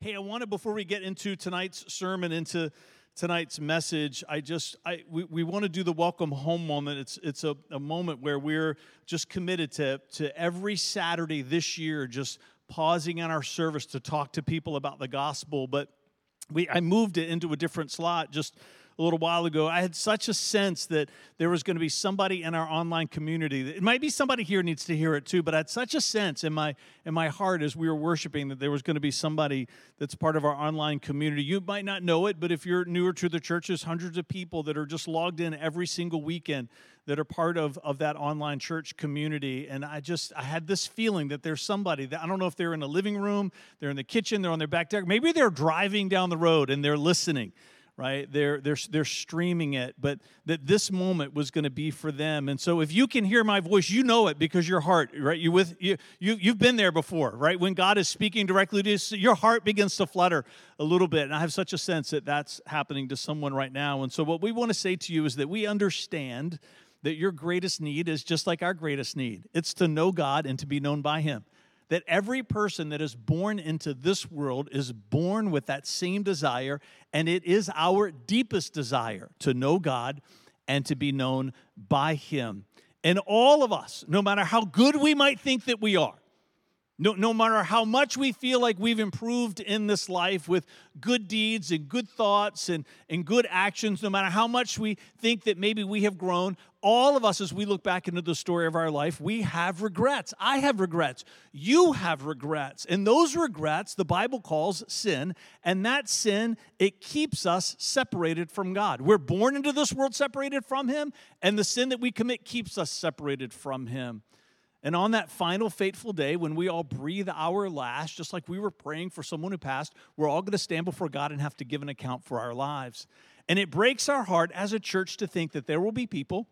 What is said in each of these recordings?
Hey, I wanted before we get into tonight's sermon, into tonight's message, I just I we, we want to do the welcome home moment. It's it's a, a moment where we're just committed to to every Saturday this year, just pausing on our service to talk to people about the gospel. But we I moved it into a different slot just a little while ago, I had such a sense that there was going to be somebody in our online community. It might be somebody here needs to hear it too, but I had such a sense in my in my heart as we were worshiping that there was going to be somebody that's part of our online community. You might not know it, but if you're newer to the church, there's hundreds of people that are just logged in every single weekend that are part of, of that online church community. And I just I had this feeling that there's somebody that I don't know if they're in a living room, they're in the kitchen, they're on their back deck, maybe they're driving down the road and they're listening right? They're, they're, they're streaming it, but that this moment was going to be for them. And so if you can hear my voice, you know it because your heart, right? You with you, you you've been there before, right? When God is speaking directly to you, your heart begins to flutter a little bit. And I have such a sense that that's happening to someone right now. And so what we want to say to you is that we understand that your greatest need is just like our greatest need. It's to know God and to be known by him that every person that is born into this world is born with that same desire, and it is our deepest desire to know God and to be known by Him. And all of us, no matter how good we might think that we are, no, no matter how much we feel like we've improved in this life with good deeds and good thoughts and, and good actions, no matter how much we think that maybe we have grown, all of us, as we look back into the story of our life, we have regrets. I have regrets. You have regrets. And those regrets, the Bible calls sin. And that sin, it keeps us separated from God. We're born into this world separated from Him, and the sin that we commit keeps us separated from Him. And on that final fateful day, when we all breathe our last, just like we were praying for someone who passed, we're all going to stand before God and have to give an account for our lives. And it breaks our heart as a church to think that there will be people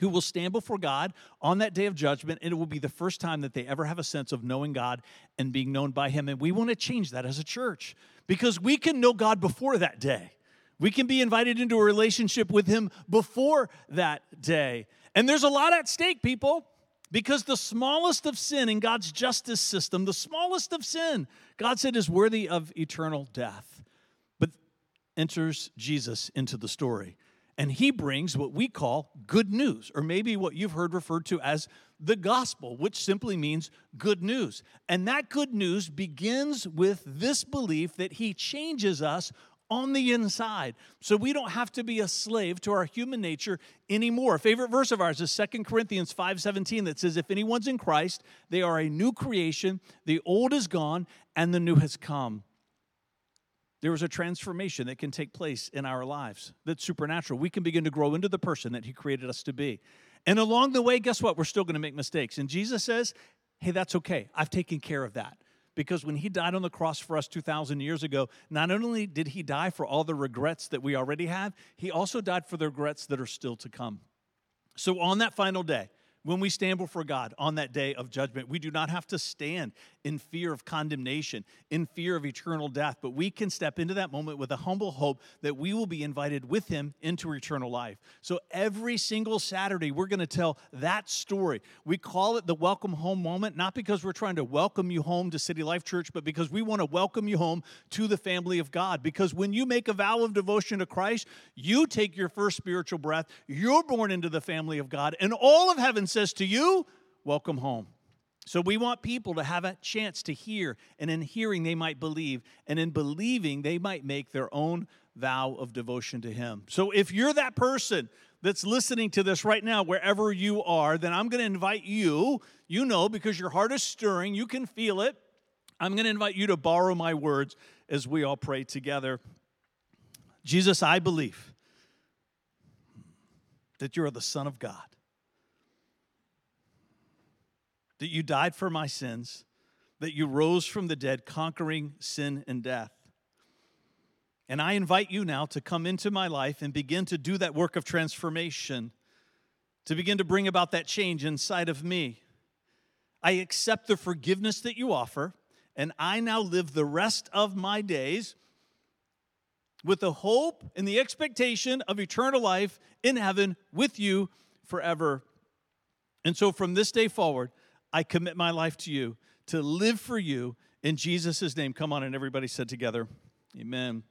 who will stand before God on that day of judgment, and it will be the first time that they ever have a sense of knowing God and being known by Him. And we want to change that as a church because we can know God before that day. We can be invited into a relationship with Him before that day. And there's a lot at stake, people. Because the smallest of sin in God's justice system, the smallest of sin, God said is worthy of eternal death. But enters Jesus into the story. And he brings what we call good news, or maybe what you've heard referred to as the gospel, which simply means good news. And that good news begins with this belief that he changes us on the inside. So we don't have to be a slave to our human nature anymore. A favorite verse of ours is Second Corinthians 5:17 that says if anyone's in Christ, they are a new creation, the old is gone and the new has come. There is a transformation that can take place in our lives that's supernatural. We can begin to grow into the person that he created us to be. And along the way, guess what? We're still going to make mistakes. And Jesus says, "Hey, that's okay. I've taken care of that." because when he died on the cross for us 2,000 years ago, not only did he die for all the regrets that we already have, he also died for the regrets that are still to come. So on that final day, when we stand before God on that day of judgment, we do not have to stand in fear of condemnation, in fear of eternal death, but we can step into that moment with a humble hope that we will be invited with Him into eternal life. So every single Saturday, we're going to tell that story. We call it the welcome home moment, not because we're trying to welcome you home to City Life Church, but because we want to welcome you home to the family of God. Because when you make a vow of devotion to Christ, you take your first spiritual breath, you're born into the family of God, and all of heaven says to you, Welcome home. So we want people to have a chance to hear, and in hearing, they might believe, and in believing, they might make their own vow of devotion to Him. So if you're that person that's listening to this right now, wherever you are, then I'm going to invite you, you know, because your heart is stirring, you can feel it. I'm going to invite you to borrow my words as we all pray together. Jesus, I believe that you are the Son of God that you died for my sins, that you rose from the dead, conquering sin and death. And I invite you now to come into my life and begin to do that work of transformation, to begin to bring about that change inside of me. I accept the forgiveness that you offer, and I now live the rest of my days with the hope and the expectation of eternal life in heaven with you forever. And so from this day forward, I commit my life to you to live for you In Jesus' name, come on, and everybody said together, Amen.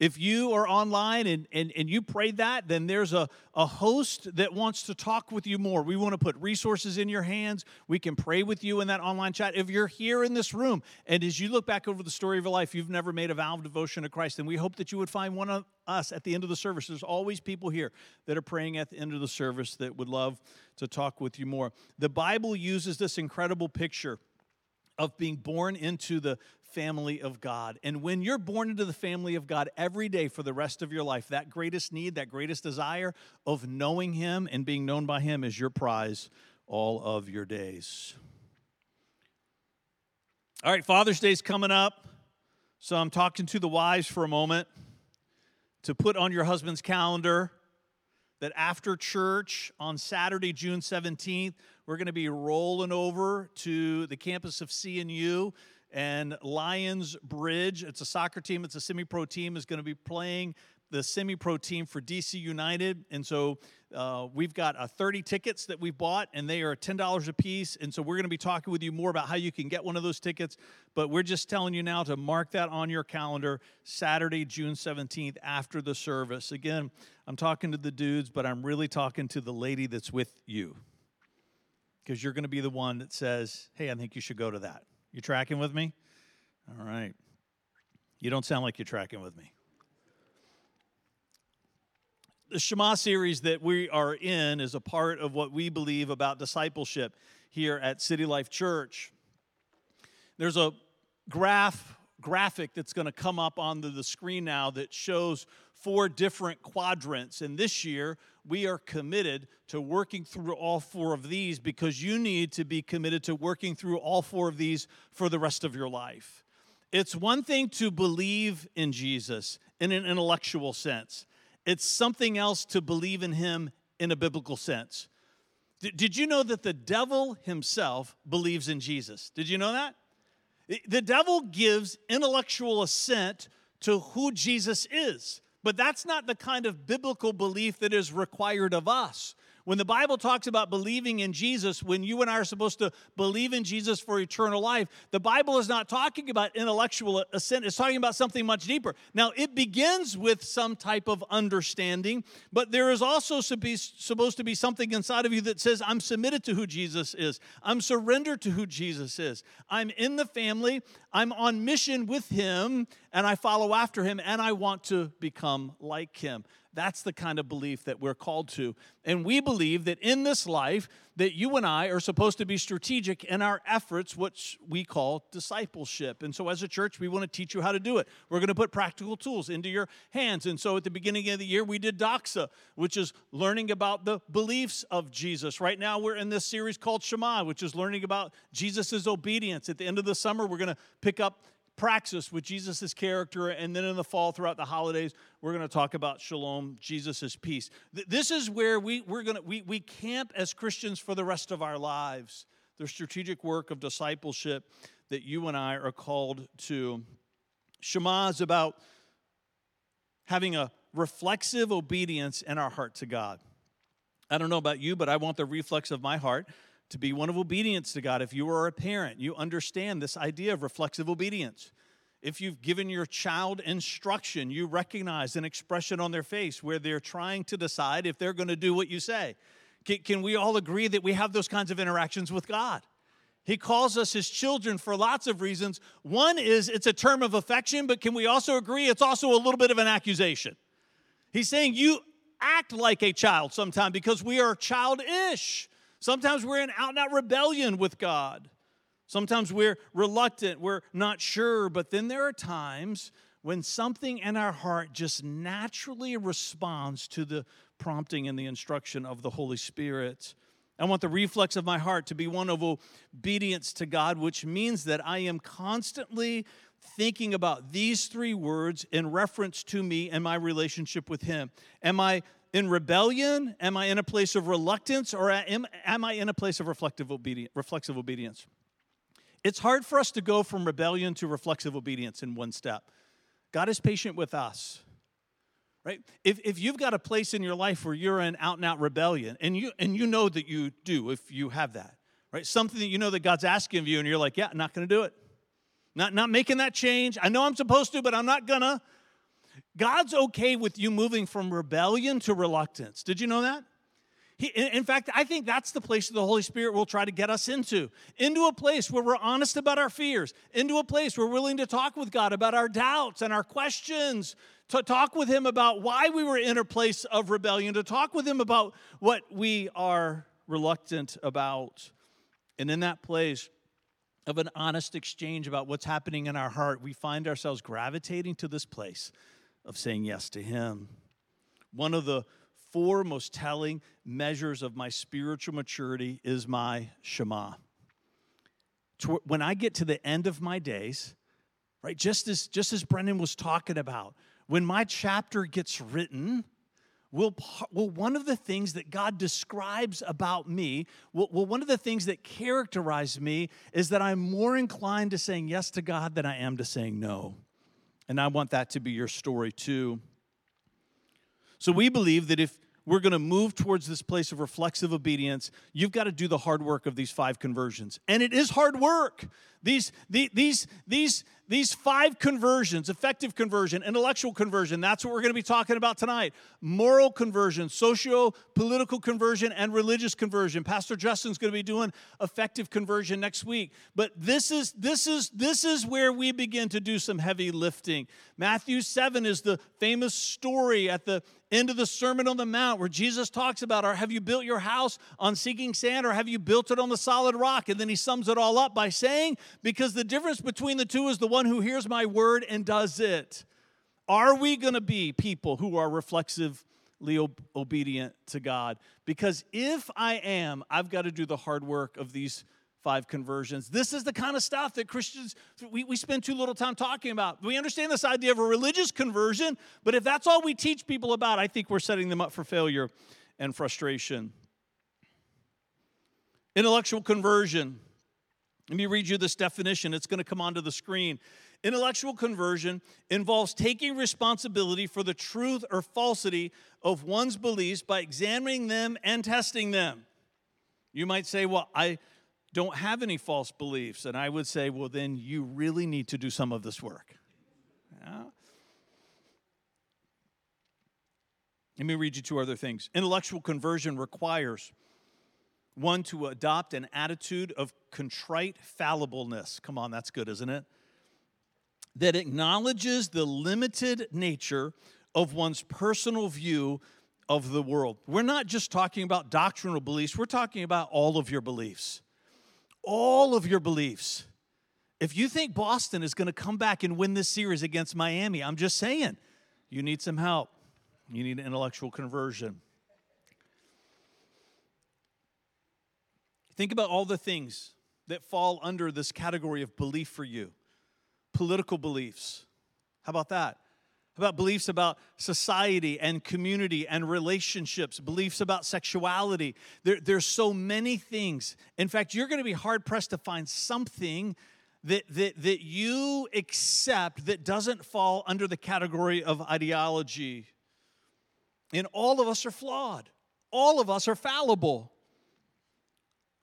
If you are online and, and, and you prayed that, then there's a, a host that wants to talk with you more. We want to put resources in your hands. We can pray with you in that online chat. If you're here in this room and as you look back over the story of your life, you've never made a vow of devotion to Christ, then we hope that you would find one of us at the end of the service. There's always people here that are praying at the end of the service that would love to talk with you more. The Bible uses this incredible picture of being born into the family of God. And when you're born into the family of God every day for the rest of your life, that greatest need, that greatest desire of knowing Him and being known by Him is your prize all of your days. All right, Father's Day's coming up. So I'm talking to the wives for a moment to put on your husband's calendar that after church on Saturday, June 17th, we're going to be rolling over to the campus of CNU and Lionsbridge. It's a soccer team, it's a semi pro team, is going to be playing the semi pro team for DC United. And so uh, we've got uh, 30 tickets that we've bought, and they are $10 a piece. And so we're going to be talking with you more about how you can get one of those tickets. But we're just telling you now to mark that on your calendar Saturday, June 17th, after the service. Again, I'm talking to the dudes, but I'm really talking to the lady that's with you. Because you're going to be the one that says, hey, I think you should go to that. You tracking with me? All right. You don't sound like you're tracking with me. The Shema series that we are in is a part of what we believe about discipleship here at City Life Church. There's a graph graphic that's going to come up on the, the screen now that shows four different quadrants. And this year, we are committed to working through all four of these because you need to be committed to working through all four of these for the rest of your life. It's one thing to believe in Jesus in an intellectual sense, it's something else to believe in him in a biblical sense. Did you know that the devil himself believes in Jesus? Did you know that? The devil gives intellectual assent to who Jesus is. But that's not the kind of biblical belief that is required of us. When the Bible talks about believing in Jesus, when you and I are supposed to believe in Jesus for eternal life, the Bible is not talking about intellectual assent. It's talking about something much deeper. Now, it begins with some type of understanding, but there is also supposed to be something inside of you that says, I'm submitted to who Jesus is. I'm surrendered to who Jesus is. I'm in the family. I'm on mission with him, and I follow after him, and I want to become like him. That's the kind of belief that we're called to. And we believe that in this life that you and I are supposed to be strategic in our efforts which we call discipleship. And so as a church we want to teach you how to do it. We're going to put practical tools into your hands. And so at the beginning of the year we did Doxa, which is learning about the beliefs of Jesus. Right now we're in this series called Shema, which is learning about Jesus' obedience. At the end of the summer we're going to pick up praxis with Jesus' character, and then in the fall throughout the holidays, we're going to talk about shalom, Jesus' peace. This is where we, we're going to, we, we camp as Christians for the rest of our lives. The strategic work of discipleship that you and I are called to. Shema is about having a reflexive obedience in our heart to God. I don't know about you, but I want the reflex of my heart to be one of obedience to God. If you are a parent, you understand this idea of reflexive obedience. If you've given your child instruction, you recognize an expression on their face where they're trying to decide if they're going to do what you say. Can, can we all agree that we have those kinds of interactions with God? He calls us his children for lots of reasons. One is it's a term of affection, but can we also agree it's also a little bit of an accusation? He's saying you act like a child sometimes because we are childish. Sometimes we're in out and out rebellion with God. Sometimes we're reluctant, we're not sure, but then there are times when something in our heart just naturally responds to the prompting and the instruction of the Holy Spirit. I want the reflex of my heart to be one of obedience to God, which means that I am constantly thinking about these three words in reference to me and my relationship with Him. Am I in rebellion? Am I in a place of reluctance? Or am, am I in a place of reflective obedience, reflexive obedience? It's hard for us to go from rebellion to reflexive obedience in one step. God is patient with us. Right? If, if you've got a place in your life where you're in out and out rebellion, and you and you know that you do if you have that, right? Something that you know that God's asking of you, and you're like, yeah, I'm not gonna do it. Not, not making that change. I know I'm supposed to, but I'm not gonna. God's okay with you moving from rebellion to reluctance. Did you know that? He, in fact, I think that's the place the Holy Spirit will try to get us into. Into a place where we're honest about our fears, into a place where we're willing to talk with God about our doubts and our questions, to talk with Him about why we were in a place of rebellion, to talk with Him about what we are reluctant about. And in that place, of an honest exchange about what's happening in our heart, we find ourselves gravitating to this place of saying yes to Him. One of the four most telling measures of my spiritual maturity is my Shema. When I get to the end of my days, right, just as, just as Brendan was talking about, when my chapter gets written, will, will one of the things that God describes about me, will, will one of the things that characterize me is that I'm more inclined to saying yes to God than I am to saying no. And I want that to be your story too. So we believe that if we're going to move towards this place of reflexive obedience, you've got to do the hard work of these five conversions. And it is hard work. These, the, these, these, these five conversions affective conversion, intellectual conversion that's what we're going to be talking about tonight. Moral conversion, socio political conversion, and religious conversion. Pastor Justin's going to be doing affective conversion next week. But this is, this, is, this is where we begin to do some heavy lifting. Matthew 7 is the famous story at the of the Sermon on the Mount where Jesus talks about, or have you built your house on sinking sand or have you built it on the solid rock? And then he sums it all up by saying, because the difference between the two is the one who hears my word and does it. Are we going to be people who are reflexively obedient to God? Because if I am, I've got to do the hard work of these five conversions. This is the kind of stuff that Christians, we, we spend too little time talking about. We understand this idea of a religious conversion, but if that's all we teach people about, I think we're setting them up for failure and frustration. Intellectual conversion. Let me read you this definition. It's going to come onto the screen. Intellectual conversion involves taking responsibility for the truth or falsity of one's beliefs by examining them and testing them. You might say, Well, I don't have any false beliefs. And I would say, Well, then you really need to do some of this work. Yeah. Let me read you two other things. Intellectual conversion requires one to adopt an attitude of contrite fallibilism. Come on, that's good, isn't it? That acknowledges the limited nature of one's personal view of the world. We're not just talking about doctrinal beliefs, we're talking about all of your beliefs. All of your beliefs. If you think Boston is going to come back and win this series against Miami, I'm just saying, you need some help. You need intellectual conversion. Think about all the things that fall under this category of belief for you political beliefs. How about that? About beliefs about society and community and relationships, beliefs about sexuality? There, there's so many things. In fact, you're going to be hard pressed to find something that, that, that you accept that doesn't fall under the category of ideology. And all of us are flawed, all of us are fallible.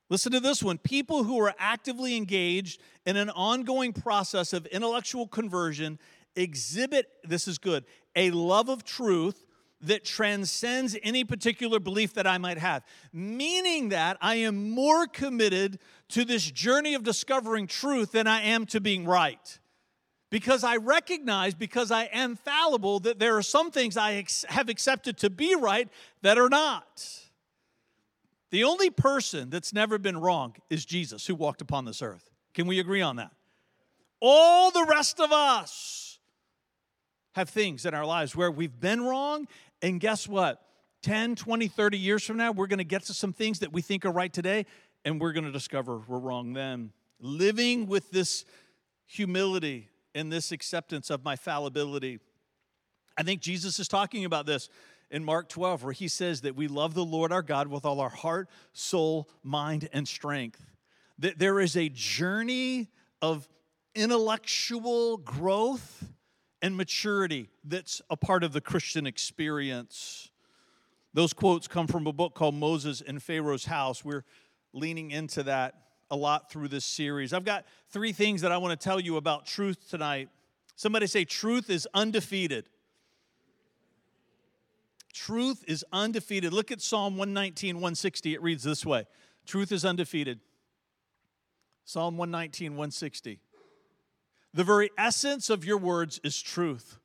Listen to this one. People who are actively engaged in an ongoing process of intellectual conversion exhibit, this is good, a love of truth that transcends any particular belief that I might have, meaning that I am more committed to this journey of discovering truth than I am to being right. Because I recognize, because I am fallible, that there are some things I ex- have accepted to be right that are not. The only person that's never been wrong is Jesus who walked upon this earth. Can we agree on that? All the rest of us have things in our lives where we've been wrong, and guess what? 10, 20, 30 years from now, we're going to get to some things that we think are right today, and we're going to discover we're wrong then. Living with this humility and this acceptance of my fallibility. I think Jesus is talking about this in Mark 12, where he says that we love the Lord our God with all our heart, soul, mind, and strength. That there is a journey of intellectual growth and maturity that's a part of the Christian experience. Those quotes come from a book called Moses in Pharaoh's House. We're leaning into that a lot through this series. I've got three things that I want to tell you about truth tonight. Somebody say, Truth is undefeated. Truth is undefeated. Look at Psalm 119, 160. It reads this way Truth is undefeated. Psalm 119, 160. The very essence of your words is truth.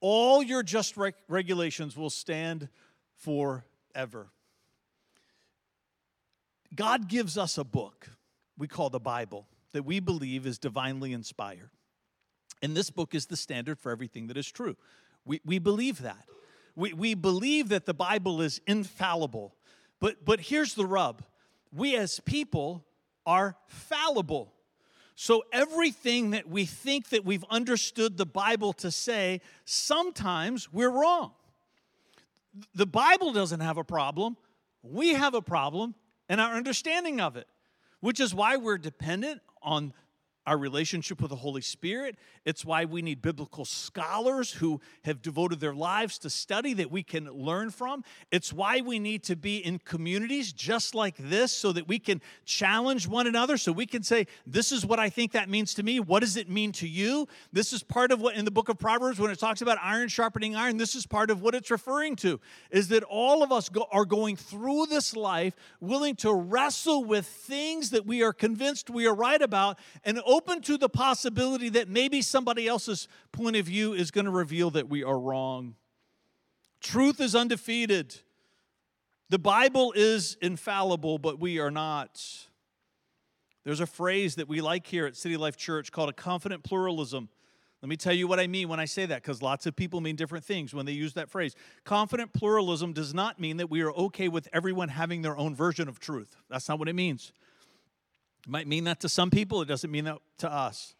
All your just reg- regulations will stand forever. God gives us a book we call the Bible that we believe is divinely inspired. And this book is the standard for everything that is true. We, we believe that. We, we believe that the Bible is infallible. But, but here's the rub we as people are fallible. So everything that we think that we've understood the Bible to say, sometimes we're wrong. The Bible doesn't have a problem. We have a problem in our understanding of it, which is why we're dependent on our relationship with the Holy Spirit. It's why we need biblical scholars who have devoted their lives to study that we can learn from. It's why we need to be in communities just like this so that we can challenge one another, so we can say, This is what I think that means to me. What does it mean to you? This is part of what in the book of Proverbs, when it talks about iron sharpening iron, this is part of what it's referring to, is that all of us go, are going through this life willing to wrestle with things that we are convinced we are right about and open to the possibility that maybe somebody else's point of view is going to reveal that we are wrong. Truth is undefeated. The Bible is infallible, but we are not. There's a phrase that we like here at City Life Church called a confident pluralism. Let me tell you what I mean when I say that, because lots of people mean different things when they use that phrase. Confident pluralism does not mean that we are okay with everyone having their own version of truth. That's not what it means. It might mean that to some people, it doesn't mean that to us.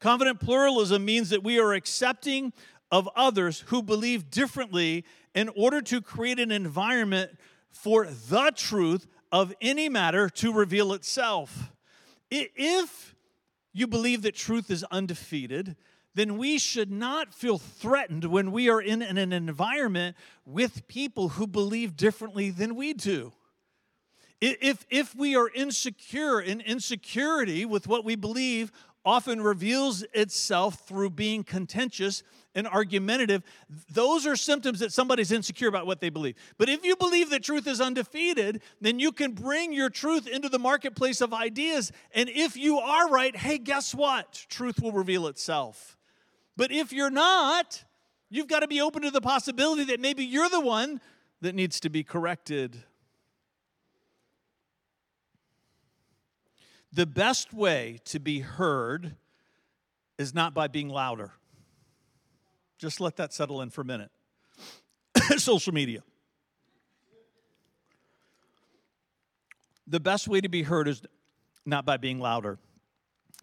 Confident pluralism means that we are accepting of others who believe differently in order to create an environment for the truth of any matter to reveal itself. If you believe that truth is undefeated, then we should not feel threatened when we are in an environment with people who believe differently than we do. If, if we are insecure, and insecurity with what we believe often reveals itself through being contentious and argumentative, those are symptoms that somebody's insecure about what they believe. But if you believe that truth is undefeated, then you can bring your truth into the marketplace of ideas. And if you are right, hey, guess what? Truth will reveal itself. But if you're not, you've got to be open to the possibility that maybe you're the one that needs to be corrected. The best way to be heard is not by being louder. Just let that settle in for a minute. Social media. The best way to be heard is not by being louder.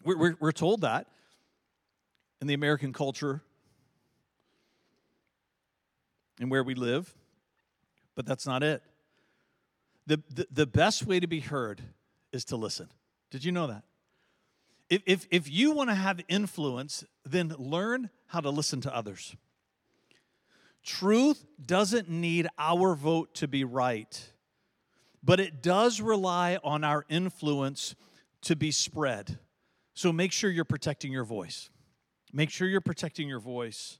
We're, we're, we're told that in the American culture and where we live, but that's not it. The, the, the best way to be heard is to listen. Did you know that? If, if, if you want to have influence, then learn how to listen to others. Truth doesn't need our vote to be right, but it does rely on our influence to be spread. So make sure you're protecting your voice. Make sure you're protecting your voice.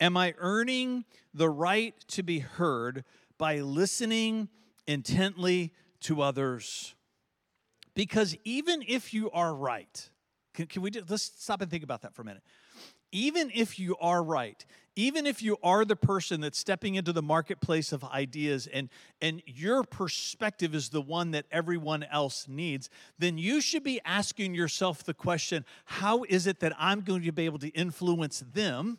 Am I earning the right to be heard by listening intently to others? Because even if you are right, can, can we just, let's stop and think about that for a minute. Even if you are right, even if you are the person that's stepping into the marketplace of ideas and, and your perspective is the one that everyone else needs, then you should be asking yourself the question how is it that I'm going to be able to influence them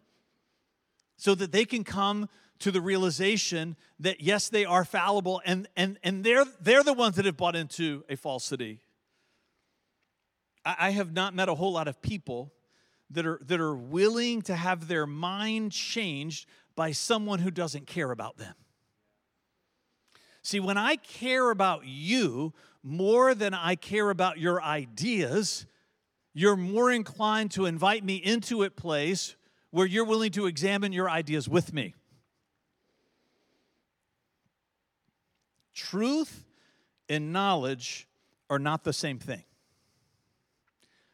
so that they can come to the realization that yes, they are fallible, and, and, and they're, they're the ones that have bought into a falsity. I, have not met a whole lot of people that are, that are willing to have their mind changed by someone who doesn't care about them. See, when I care about you more than I care about your ideas, you're more inclined to invite me into a place where you're willing to examine your ideas with me. Truth and knowledge are not the same thing.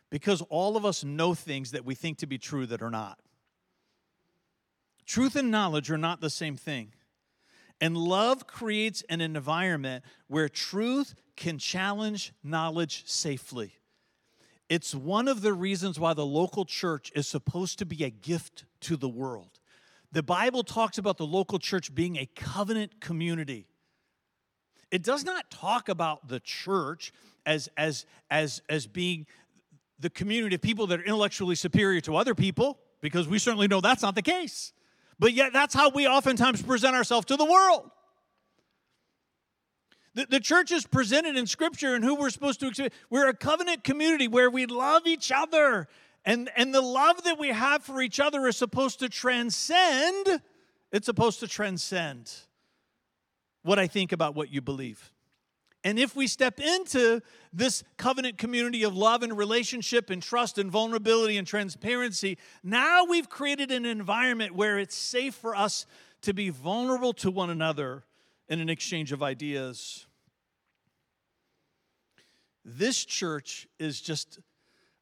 Because all of us know things that we think to be true that are not. Truth and knowledge are not the same thing. And love creates an environment where truth can challenge knowledge safely. It's one of the reasons why the local church is supposed to be a gift to the world. The Bible talks about the local church being a covenant community. It does not talk about the church as, as, as, as being the community of people that are intellectually superior to other people, because we certainly know that's not the case. But yet, that's how we oftentimes present ourselves to the world. The, the church is presented in Scripture and who we're supposed to experience. We're a covenant community where we love each other. And, and the love that we have for each other is supposed to transcend, it's supposed to transcend what I think about what you believe. And if we step into this covenant community of love and relationship and trust and vulnerability and transparency, now we've created an environment where it's safe for us to be vulnerable to one another in an exchange of ideas. This church is just,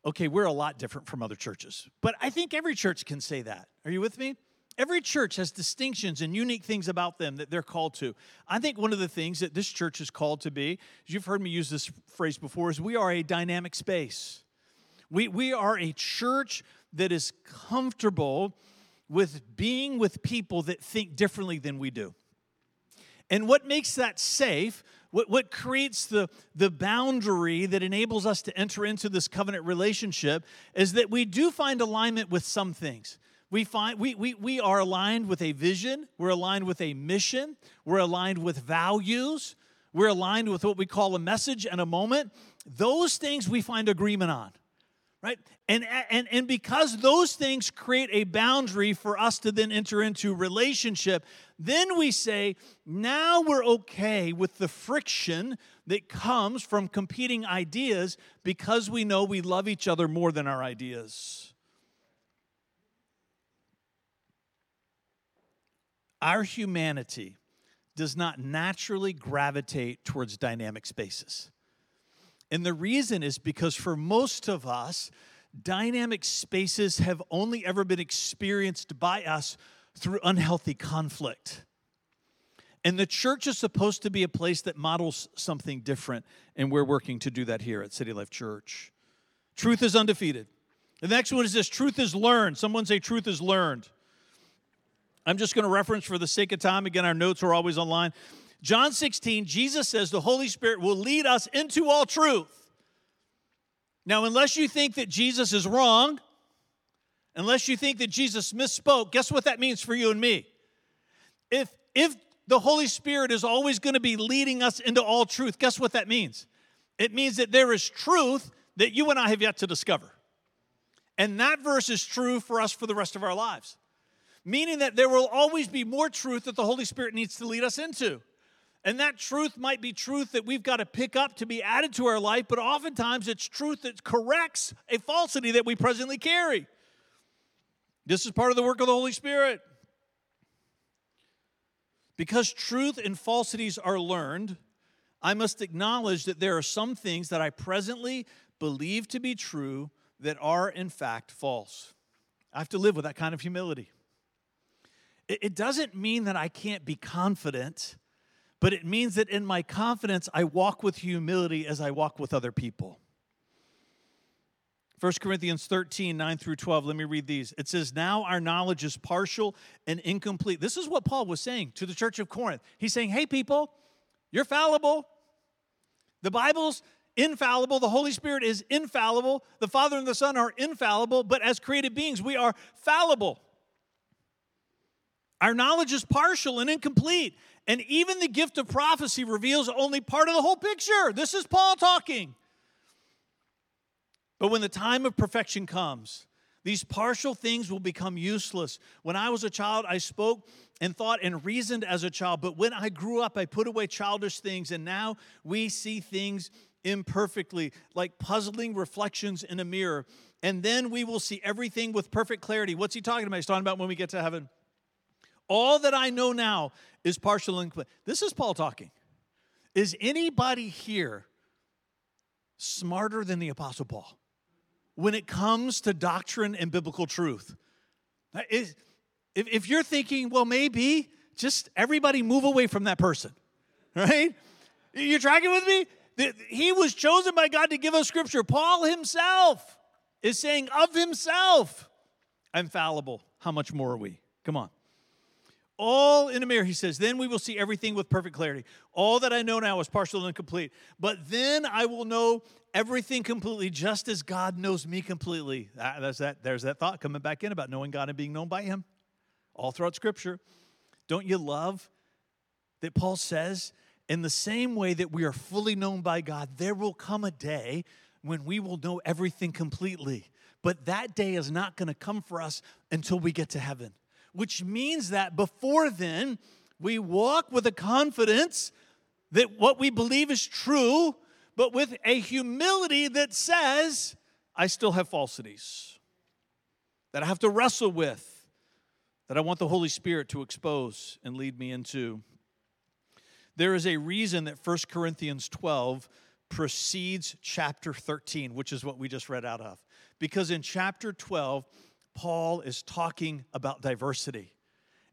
okay, we're a lot different from other churches, but I think every church can say that. Are you with me? Every church has distinctions and unique things about them that they're called to. I think one of the things that this church is called to be, you've heard me use this phrase before, is we are a dynamic space. We, we are a church that is comfortable with being with people that think differently than we do. And what makes that safe, what, what creates the, the boundary that enables us to enter into this covenant relationship, is that we do find alignment with some things. We find we, we, we are aligned with a vision, we're aligned with a mission, we're aligned with values, we're aligned with what we call a message and a moment. Those things we find agreement on. Right? And, and, and because those things create a boundary for us to then enter into relationship, then we say, now we're okay with the friction that comes from competing ideas because we know we love each other more than our ideas. Our humanity does not naturally gravitate towards dynamic spaces. And the reason is because for most of us, dynamic spaces have only ever been experienced by us through unhealthy conflict. And the church is supposed to be a place that models something different, and we're working to do that here at City Life Church. Truth is undefeated. The next one is this truth is learned. Someone say, truth is learned. I'm just going to reference for the sake of time. Again, our notes are always online. John 16, Jesus says the Holy Spirit will lead us into all truth. Now, unless you think that Jesus is wrong, unless you think that Jesus misspoke, guess what that means for you and me? If if the Holy Spirit is always going to be leading us into all truth, guess what that means? It means that there is truth that you and I have yet to discover. And that verse is true for us for the rest of our lives meaning that there will always be more truth that the Holy Spirit needs to lead us into. And that truth might be truth that we've got to pick up to be added to our life, but oftentimes it's truth that corrects a falsity that we presently carry. This is part of the work of the Holy Spirit. Because truth and falsities are learned, I must acknowledge that there are some things that I presently believe to be true that are in fact false. I have to live with that kind of humility. It doesn't mean that I can't be confident, but it means that in my confidence, I walk with humility as I walk with other people. 1 Corinthians 13, 9 through 12. Let me read these. It says, Now our knowledge is partial and incomplete. This is what Paul was saying to the church of Corinth. He's saying, Hey, people, you're fallible. The Bible's infallible. The Holy Spirit is infallible. The Father and the Son are infallible. But as created beings, we are fallible. Our knowledge is partial and incomplete. And even the gift of prophecy reveals only part of the whole picture. This is Paul talking. But when the time of perfection comes, these partial things will become useless. When I was a child, I spoke and thought and reasoned as a child. But when I grew up, I put away childish things. And now we see things imperfectly, like puzzling reflections in a mirror. And then we will see everything with perfect clarity. What's he talking about? He's talking about when we get to heaven. All that I know now is partial and complete. This is Paul talking. Is anybody here smarter than the Apostle Paul? when it comes to doctrine and biblical truth. If, if you're thinking, well, maybe just everybody move away from that person, right? You're tracking with me? He was chosen by God to give us scripture. Paul himself is saying of himself, I'm fallible. How much more are we? Come on. All in a mirror, he says, then we will see everything with perfect clarity. All that I know now is partial and incomplete, but then I will know everything completely, just as God knows me completely. Ah, there's that, there's that thought coming back in about knowing God and being known by him all throughout Scripture. Don't you love that Paul says, in the same way that we are fully known by God, there will come a day when we will know everything completely. But that day is not going to come for us until we get to heaven, which means that before then, we walk with a confidence that what we believe is true, but with a humility that says, I still have falsities that I have to wrestle with that I want the Holy Spirit to expose and lead me into. There is a reason that 1 Corinthians 12 precedes chapter 13, which is what we just read out of. Because in chapter 12, Paul is talking about diversity.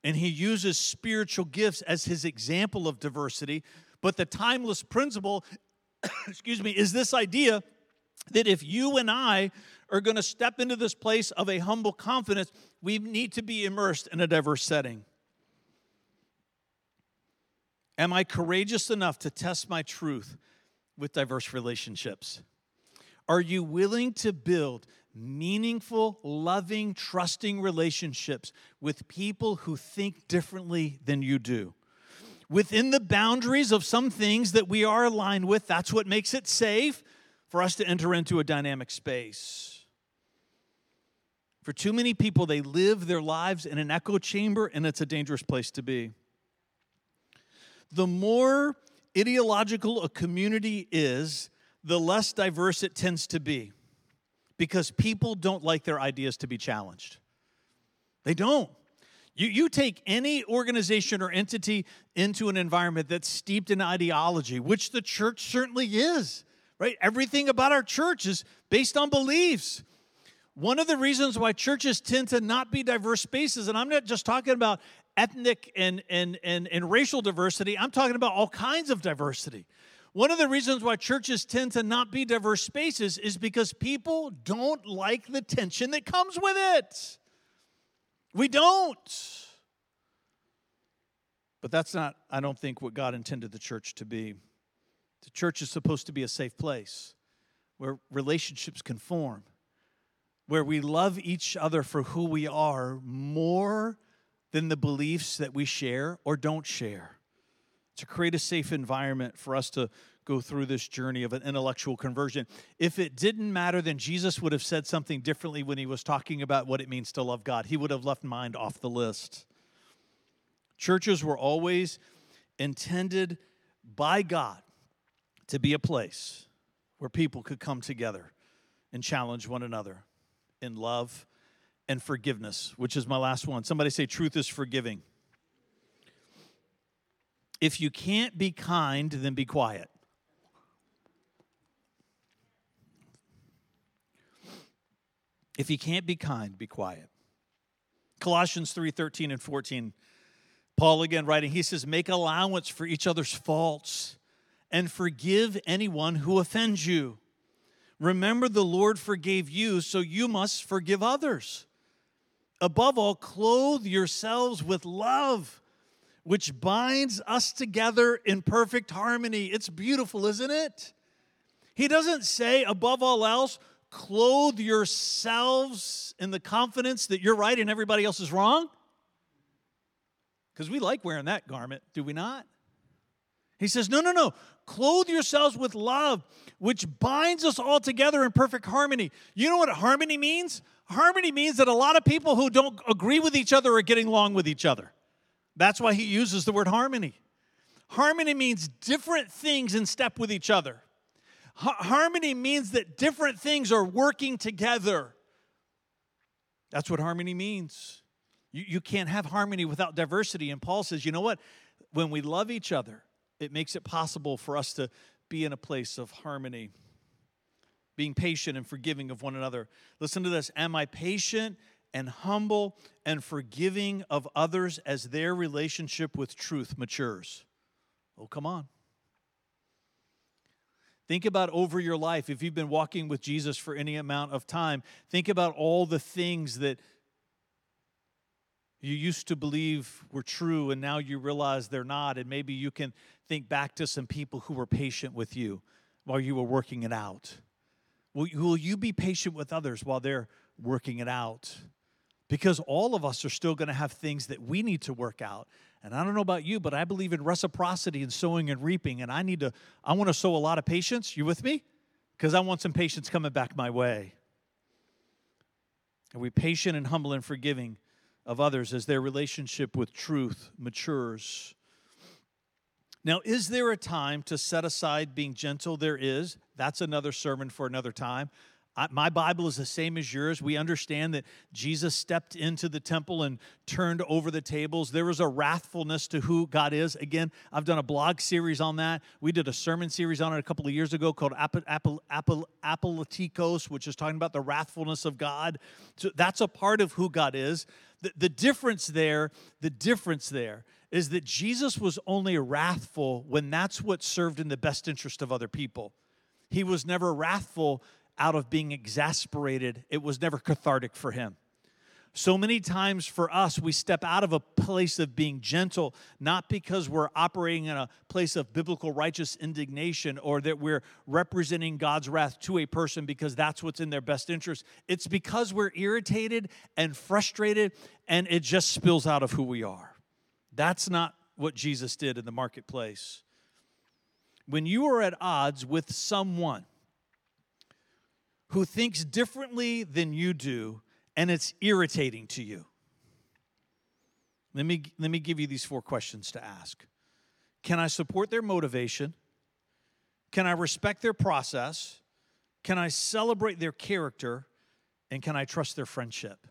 And he uses spiritual gifts as his example of diversity. But the timeless principle, excuse me, is this idea that if you and I are going to step into this place of a humble confidence, we need to be immersed in a diverse setting. Am I courageous enough to test my truth with diverse relationships? Are you willing to build meaningful, loving, trusting relationships with people who think differently than you do? Within the boundaries of some things that we are aligned with, that's what makes it safe for us to enter into a dynamic space. For too many people, they live their lives in an echo chamber, and it's a dangerous place to be. The more ideological a community is, the less diverse it tends to be because people don't like their ideas to be challenged. They don't. You, you take any organization or entity into an environment that's steeped in ideology, which the church certainly is right? Everything about our church is based on beliefs. One of the reasons why churches tend to not be diverse spaces, and I'm not just talking about ethnic and, and, and, and racial diversity, I'm talking about all kinds of diversity. One of the reasons why churches tend to not be diverse spaces is because people don't like the tension that comes with it. We don't. But that's not, I don't think, what God intended the church to be. The church is supposed to be a safe place where relationships can form, where we love each other for who we are more than the beliefs that we share or don't share. To create a safe environment for us to go through this journey of an intellectual conversion. If it didn't matter, then Jesus would have said something differently when he was talking about what it means to love God. He would have left mind off the list. Churches were always intended by God to be a place where people could come together and challenge one another in love and forgiveness, which is my last one. Somebody say, truth is forgiving. If you can't be kind, then be quiet. If you can't be kind, be quiet. Colossians 3 13 and 14. Paul again writing, he says, Make allowance for each other's faults and forgive anyone who offends you. Remember, the Lord forgave you, so you must forgive others. Above all, clothe yourselves with love, which binds us together in perfect harmony. It's beautiful, isn't it? He doesn't say, above all else, clothe yourselves in the confidence that you're right and everybody else is wrong. Because we like wearing that garment, do we not? He says, no, no, no. Clothe yourselves with love, which binds us all together in perfect harmony. You know what harmony means? Harmony means that a lot of people who don't agree with each other are getting along with each other. That's why he uses the word harmony. Harmony means different things in step with each other. harmony means that different things are working together. That's what harmony means. You, you can't have harmony without diversity. And Paul says, you know what? When we love each other, it makes it possible for us to be in a place of harmony. being patient and forgiving of one another. Listen to this Am I patient and humble and forgiving of others as their relationship with truth matures? Oh, come on. Think about over your life. If you've been walking with Jesus for any amount of time, think about all the things that you used to believe were true and now you realize they're not. And maybe you can think back to some people who were patient with you while you were working it out. Will, you be patient with others while they're working it out? Because all of us are still going to have things that we need to work out. And I don't know about you, but I believe in reciprocity and sowing and reaping. And I need to, I want to sow a lot of patience. You with me? Because I want some patience coming back my way. Are we patient and humble and forgiving? of others as their relationship with truth matures. Now, is there a time to set aside being gentle? There is. That's another sermon for another time. My Bible is the same as yours. We understand that Jesus stepped into the temple and turned over the tables. There was a wrathfulness to who God is. Again, I've done a blog series on that. We did a sermon series on it a couple of years ago called Apologetikos, which is talking about the wrathfulness of God. So that's a part of who God is. The, the difference there, the difference there is that Jesus was only wrathful when that's what served in the best interest of other people. He was never wrathful out of being exasperated, it was never cathartic for him. So many times for us, we step out of a place of being gentle, not because we're operating in a place of biblical righteous indignation or that we're representing God's wrath to a person because that's what's in their best interest. It's because we're irritated and frustrated and it just spills out of who we are. That's not what Jesus did in the marketplace. When you are at odds with someone who thinks differently than you do, and it's irritating to you. Let me, let me give you these four questions to ask Can I support their motivation? Can I respect their process? Can I celebrate their character? And can I trust their friendship?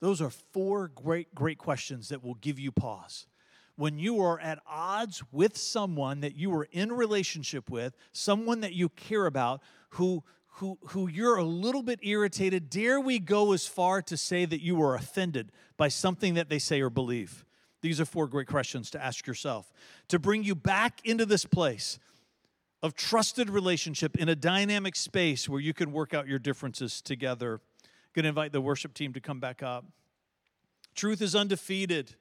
Those are four great, great questions that will give you pause. When you are at odds with someone that you are in relationship with, someone that you care about, who, who, who you're a little bit irritated, dare we go as far to say that you were offended by something that they say or believe? These are four great questions to ask yourself to bring you back into this place of trusted relationship in a dynamic space where you can work out your differences together. I'm going to invite the worship team to come back up. Truth is undefeated.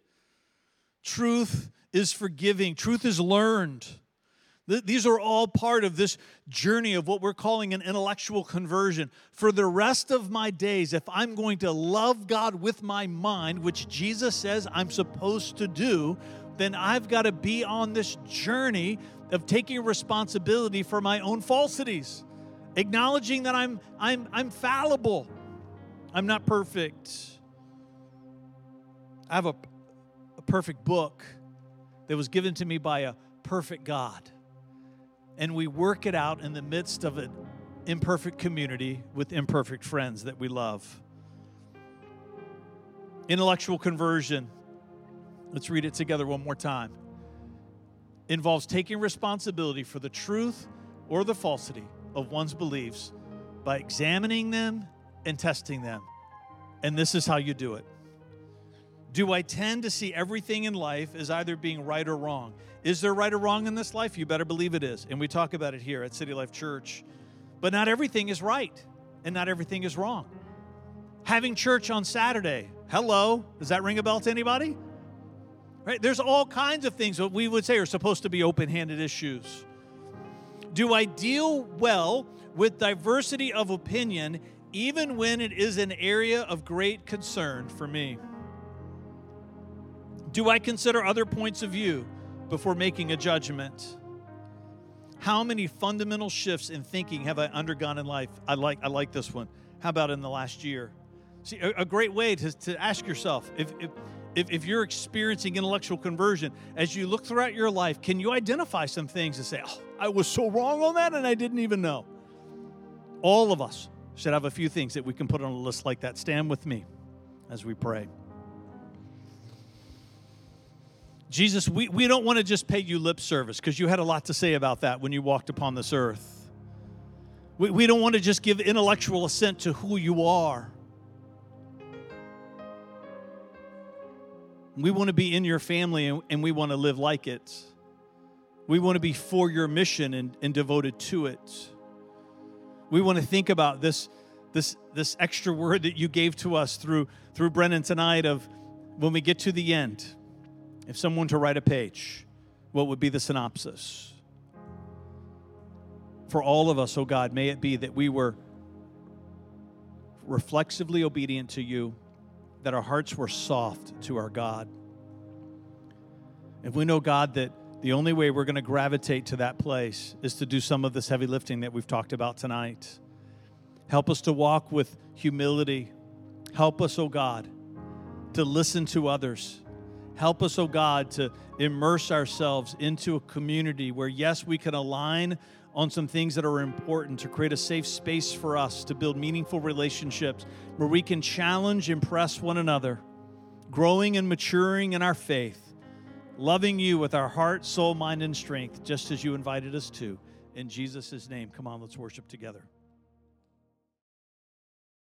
Truth is forgiving. Truth is learned. These are all part of this journey of what we're calling an intellectual conversion. For the rest of my days, if I'm going to love God with my mind, which Jesus says I'm supposed to do, then I've got to be on this journey of taking responsibility for my own falsities, acknowledging that I'm, I'm, I'm fallible, I'm not perfect. I have a, a perfect book that was given to me by a perfect God and we work it out in the midst of an imperfect community with imperfect friends that we love. Intellectual conversion, let's read it together one more time, involves taking responsibility for the truth or the falsity of one's beliefs by examining them and testing them. And this is how you do it. Do I tend to see everything in life as either being right or wrong? Is there right or wrong in this life? You better believe it is. And we talk about it here at City Life Church. But not everything is right and not everything is wrong. Having church on Saturday, hello, does that ring a bell to anybody? Right? There's all kinds of things that we would say are supposed to be open handed issues. Do I deal well with diversity of opinion even when it is an area of great concern for me? Do I consider other points of view before making a judgment? How many fundamental shifts in thinking have I undergone in life? I like, I like this one. How about in the last year? See, a, a great way to, to ask yourself if, if, if, if you're experiencing intellectual conversion, as you look throughout your life, can you identify some things and say, oh, I was so wrong on that and I didn't even know? All of us should have a few things that we can put on a list like that. Stand with me as we pray. Jesus, we, we don't want to just pay you lip service because you had a lot to say about that when you walked upon this earth. We, we don't want to just give intellectual assent to who you are. We want to be in your family and, and we want to live like it. We want to be for your mission and, and devoted to it. We want to think about this, this, this extra word that you gave to us through, through Brennan tonight of when we get to the end, if someone to write a page, what would be the synopsis? For all of us, oh God, may it be that we were reflexively obedient to you, that our hearts were soft to our God. If we know, God, that the only way we're going to gravitate to that place is to do some of this heavy lifting that we've talked about tonight. Help us to walk with humility. Help us, oh God, to listen to others. Help us, oh God, to immerse ourselves into a community where, yes, we can align on some things that are important to create a safe space for us to build meaningful relationships where we can challenge, impress one another, growing and maturing in our faith, loving you with our heart, soul, mind, and strength, just as you invited us to. In Jesus' name, come on, let's worship together.